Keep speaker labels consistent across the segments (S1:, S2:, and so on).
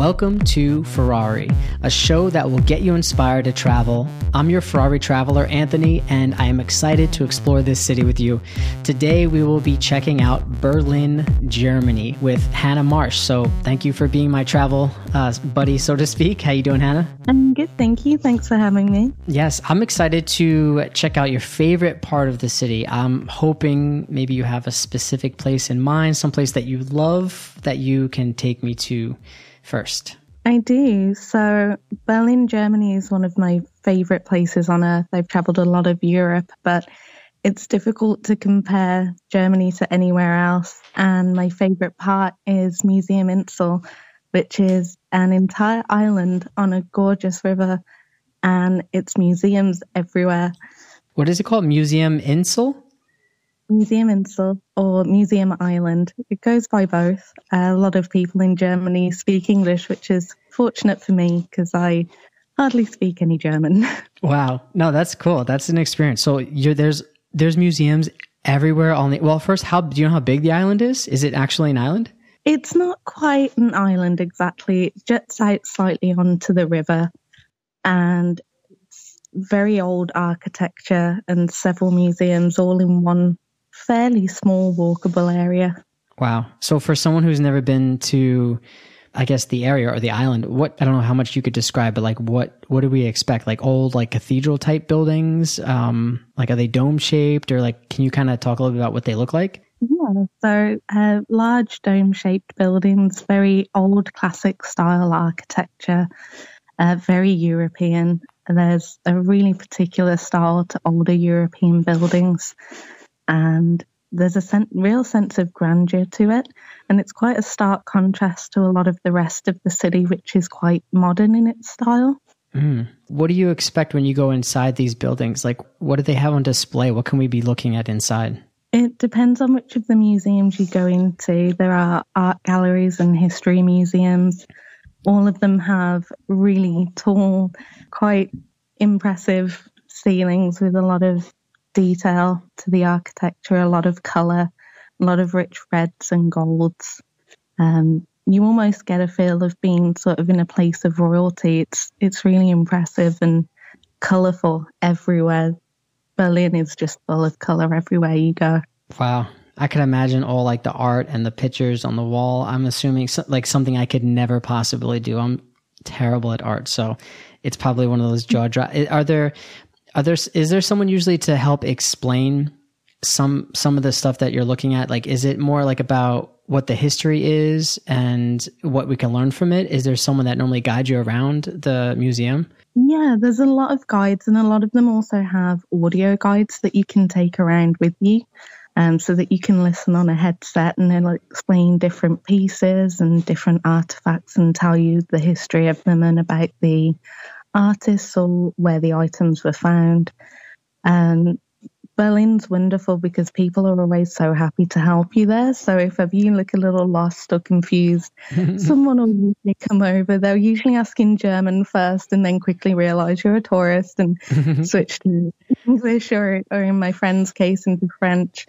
S1: Welcome to Ferrari, a show that will get you inspired to travel. I'm your Ferrari traveler, Anthony, and I am excited to explore this city with you. Today, we will be checking out Berlin, Germany with Hannah Marsh. So, thank you for being my travel uh, buddy, so to speak. How you doing, Hannah?
S2: I'm good, thank you. Thanks for having me.
S1: Yes, I'm excited to check out your favorite part of the city. I'm hoping maybe you have a specific place in mind, some place that you love that you can take me to first?
S2: I do. So, Berlin, Germany is one of my favorite places on earth. I've traveled a lot of Europe, but it's difficult to compare Germany to anywhere else. And my favorite part is Museum Insel, which is an entire island on a gorgeous river, and it's museums everywhere.
S1: What is it called? Museum Insel?
S2: Museum Insel or Museum Island. It goes by both. A lot of people in Germany speak English, which is fortunate for me because I hardly speak any German.
S1: Wow, no, that's cool. That's an experience. So there's there's museums everywhere on the. Well, first, how do you know how big the island is? Is it actually an island?
S2: It's not quite an island exactly. It jets out slightly onto the river, and it's very old architecture and several museums all in one fairly small walkable area.
S1: Wow. So for someone who's never been to I guess the area or the island, what I don't know how much you could describe, but like what what do we expect? Like old like cathedral type buildings? Um like are they dome shaped or like can you kind of talk a little bit about what they look like?
S2: Yeah, so uh, large dome shaped buildings, very old classic style architecture, uh, very European. There's a really particular style to older European buildings and there's a sen- real sense of grandeur to it. And it's quite a stark contrast to a lot of the rest of the city, which is quite modern in its style.
S1: Mm. What do you expect when you go inside these buildings? Like, what do they have on display? What can we be looking at inside?
S2: It depends on which of the museums you go into. There are art galleries and history museums. All of them have really tall, quite impressive ceilings with a lot of detail to the architecture, a lot of colour, a lot of rich reds and golds. Um, you almost get a feel of being sort of in a place of royalty. It's it's really impressive and colourful everywhere. Berlin is just full of colour everywhere you go.
S1: Wow. I can imagine all like the art and the pictures on the wall. I'm assuming so, like something I could never possibly do. I'm terrible at art, so it's probably one of those jaw drop. Are there are there is there someone usually to help explain some some of the stuff that you're looking at? Like is it more like about what the history is and what we can learn from it? Is there someone that normally guides you around the museum?
S2: Yeah there's a lot of guides and a lot of them also have audio guides that you can take around with you um, so that you can listen on a headset and they'll explain different pieces and different artifacts and tell you the history of them and about the artists or where the items were found. And Berlin's wonderful because people are always so happy to help you there. So if ever you look a little lost or confused, someone will usually come over. They'll usually ask in German first and then quickly realize you're a tourist and switch to English or, or in my friend's case into French.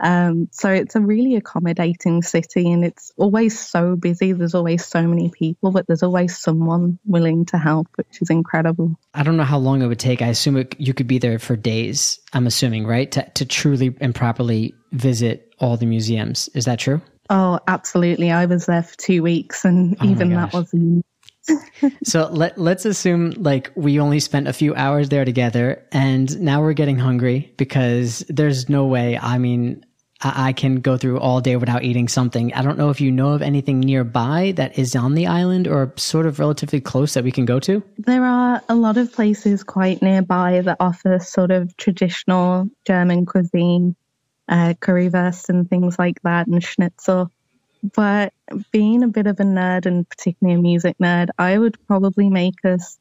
S2: Um, so it's a really accommodating city and it's always so busy. There's always so many people, but there's always someone willing to help, which is incredible.
S1: I don't know how long it would take. I assume it, you could be there for days, I'm assuming, right? To, to truly and properly visit all the museums. Is that true?
S2: Oh, absolutely. I was there for two weeks and oh even that wasn't
S1: so let let's assume like we only spent a few hours there together and now we're getting hungry because there's no way I mean I can go through all day without eating something. I don't know if you know of anything nearby that is on the island or sort of relatively close that we can go to.
S2: There are a lot of places quite nearby that offer sort of traditional German cuisine, uh, currywurst and things like that, and schnitzel. But being a bit of a nerd and particularly a music nerd, I would probably make us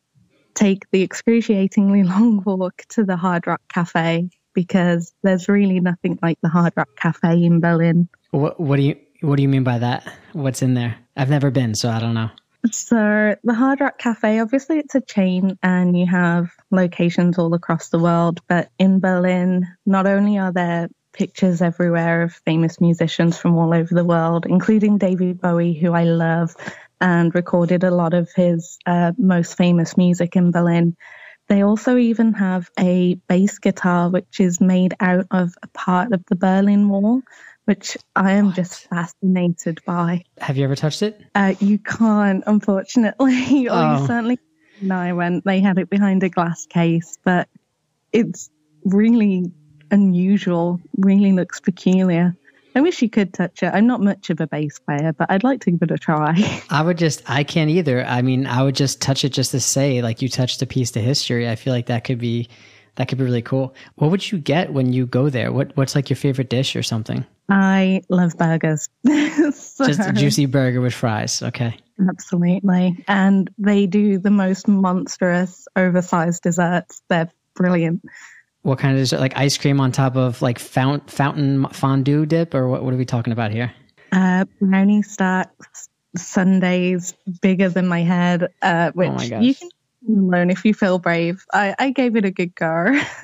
S2: take the excruciatingly long walk to the Hard Rock Cafe because there's really nothing like the Hard Rock Cafe in Berlin.
S1: What, what do you What do you mean by that? What's in there? I've never been, so I don't know.
S2: So the Hard Rock Cafe, obviously, it's a chain, and you have locations all across the world. But in Berlin, not only are there pictures everywhere of famous musicians from all over the world, including David Bowie, who I love. and recorded a lot of his uh, most famous music in Berlin. They also even have a bass guitar, which is made out of a part of the Berlin Wall, which I am what? just fascinated by.
S1: Have you ever touched it?
S2: Uh, you can't, unfortunately. oh. certainly. No, I went. They had it behind a glass case, but it's really unusual. Really looks peculiar. I wish you could touch it. I'm not much of a bass player, but I'd like to give it a try.
S1: I would just, I can't either. I mean, I would just touch it just to say, like, you touched a piece to history. I feel like that could be, that could be really cool. What would you get when you go there? What, what's like your favorite dish or something?
S2: I love burgers.
S1: so, just a juicy burger with fries. Okay.
S2: Absolutely. And they do the most monstrous, oversized desserts. They're brilliant.
S1: What kind of dessert? Like ice cream on top of like fount, fountain fondue dip, or what, what are we talking about here?
S2: Uh, brownie stacks, sundaes bigger than my head, uh, which oh you can learn if you feel brave. I, I gave it a good go.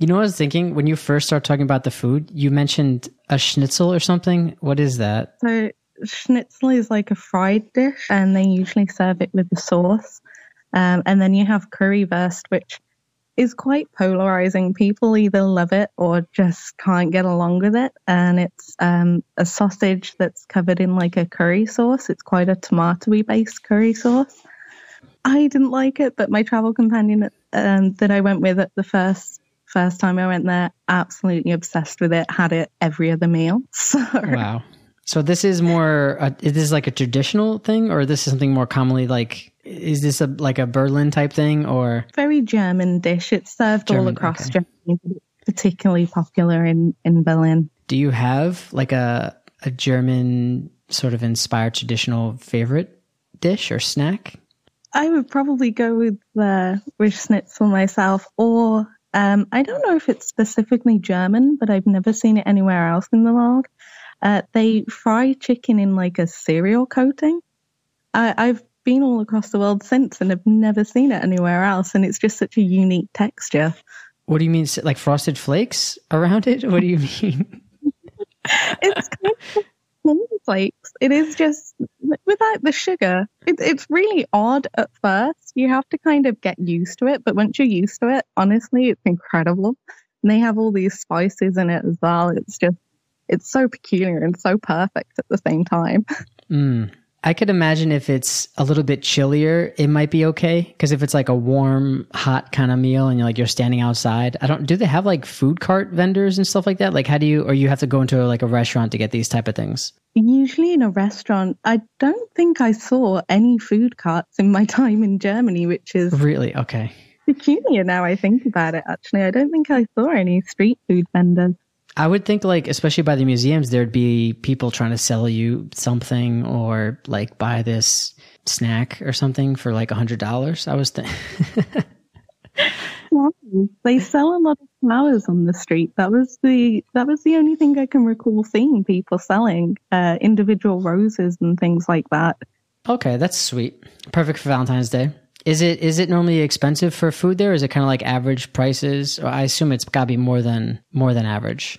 S1: you know what I was thinking? When you first started talking about the food, you mentioned a schnitzel or something. What is that?
S2: So, schnitzel is like a fried dish, and they usually serve it with the sauce. Um, and then you have currywurst, which is quite polarizing. People either love it or just can't get along with it. And it's um, a sausage that's covered in like a curry sauce. It's quite a tomatoey based curry sauce. I didn't like it, but my travel companion um, that I went with at the first first time I went there, absolutely obsessed with it. Had it every other meal. So
S1: wow. So this is more. Uh, is this like a traditional thing, or this is something more commonly like? Is this a like a Berlin type thing, or
S2: very German dish? It's served German, all across okay. Germany, particularly popular in in Berlin.
S1: Do you have like a a German sort of inspired traditional favorite dish or snack?
S2: I would probably go with the with schnitzel myself, or um, I don't know if it's specifically German, but I've never seen it anywhere else in the world. Uh, they fry chicken in like a cereal coating. I, I've been all across the world since and have never seen it anywhere else, and it's just such a unique texture.
S1: What do you mean, like frosted flakes around it? What do you mean?
S2: it's kind of flakes. It is just without the sugar. It, it's really odd at first. You have to kind of get used to it, but once you're used to it, honestly, it's incredible. And they have all these spices in it as well. It's just it's so peculiar and so perfect at the same time.
S1: Mm. I could imagine if it's a little bit chillier, it might be okay. Because if it's like a warm, hot kind of meal, and you're like you're standing outside, I don't. Do they have like food cart vendors and stuff like that? Like, how do you, or you have to go into a, like a restaurant to get these type of things?
S2: Usually in a restaurant, I don't think I saw any food carts in my time in Germany, which is
S1: really okay.
S2: Peculiar now I think about it. Actually, I don't think I saw any street food vendors.
S1: I would think like especially by the museums there'd be people trying to sell you something or like buy this snack or something for like a hundred dollars. I was thinking
S2: they sell a lot of flowers on the street. That was the that was the only thing I can recall seeing people selling uh, individual roses and things like that.
S1: Okay, that's sweet. Perfect for Valentine's Day. Is it is it normally expensive for food there? Is it kind of like average prices? I assume it's got to be more than more than average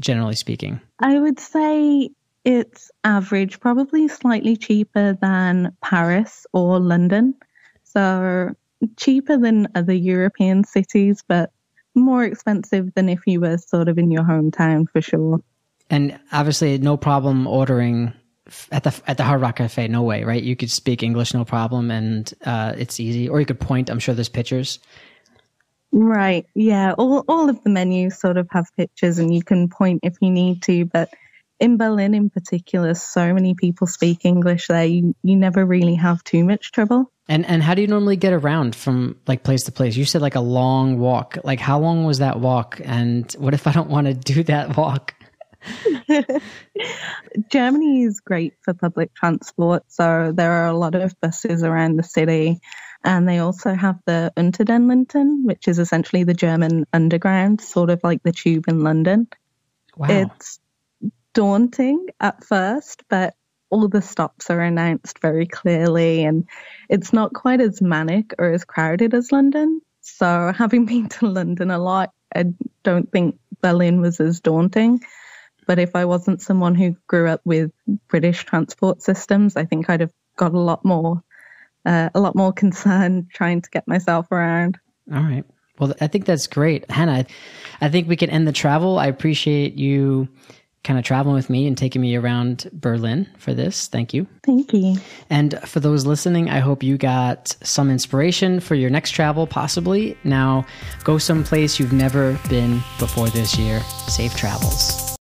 S1: generally speaking?
S2: I would say it's average, probably slightly cheaper than Paris or London. So cheaper than other European cities, but more expensive than if you were sort of in your hometown for sure.
S1: And obviously, no problem ordering at the at the Hard Rock Cafe. No way, right? You could speak English, no problem, and uh, it's easy. Or you could point. I'm sure there's pictures.
S2: Right. Yeah. All all of the menus sort of have pictures and you can point if you need to, but in Berlin in particular, so many people speak English there, you, you never really have too much trouble.
S1: And and how do you normally get around from like place to place? You said like a long walk. Like how long was that walk? And what if I don't want to do that walk?
S2: Germany is great for public transport, so there are a lot of buses around the city. And they also have the Unter den Linden, which is essentially the German underground, sort of like the tube in London. Wow. It's daunting at first, but all the stops are announced very clearly and it's not quite as manic or as crowded as London. So, having been to London a lot, I don't think Berlin was as daunting. But if I wasn't someone who grew up with British transport systems, I think I'd have got a lot more, uh, a lot more concern trying to get myself around.
S1: All right. Well, I think that's great, Hannah. I think we can end the travel. I appreciate you kind of traveling with me and taking me around Berlin for this. Thank you.
S2: Thank you.
S1: And for those listening, I hope you got some inspiration for your next travel, possibly. Now, go someplace you've never been before this year. Safe travels.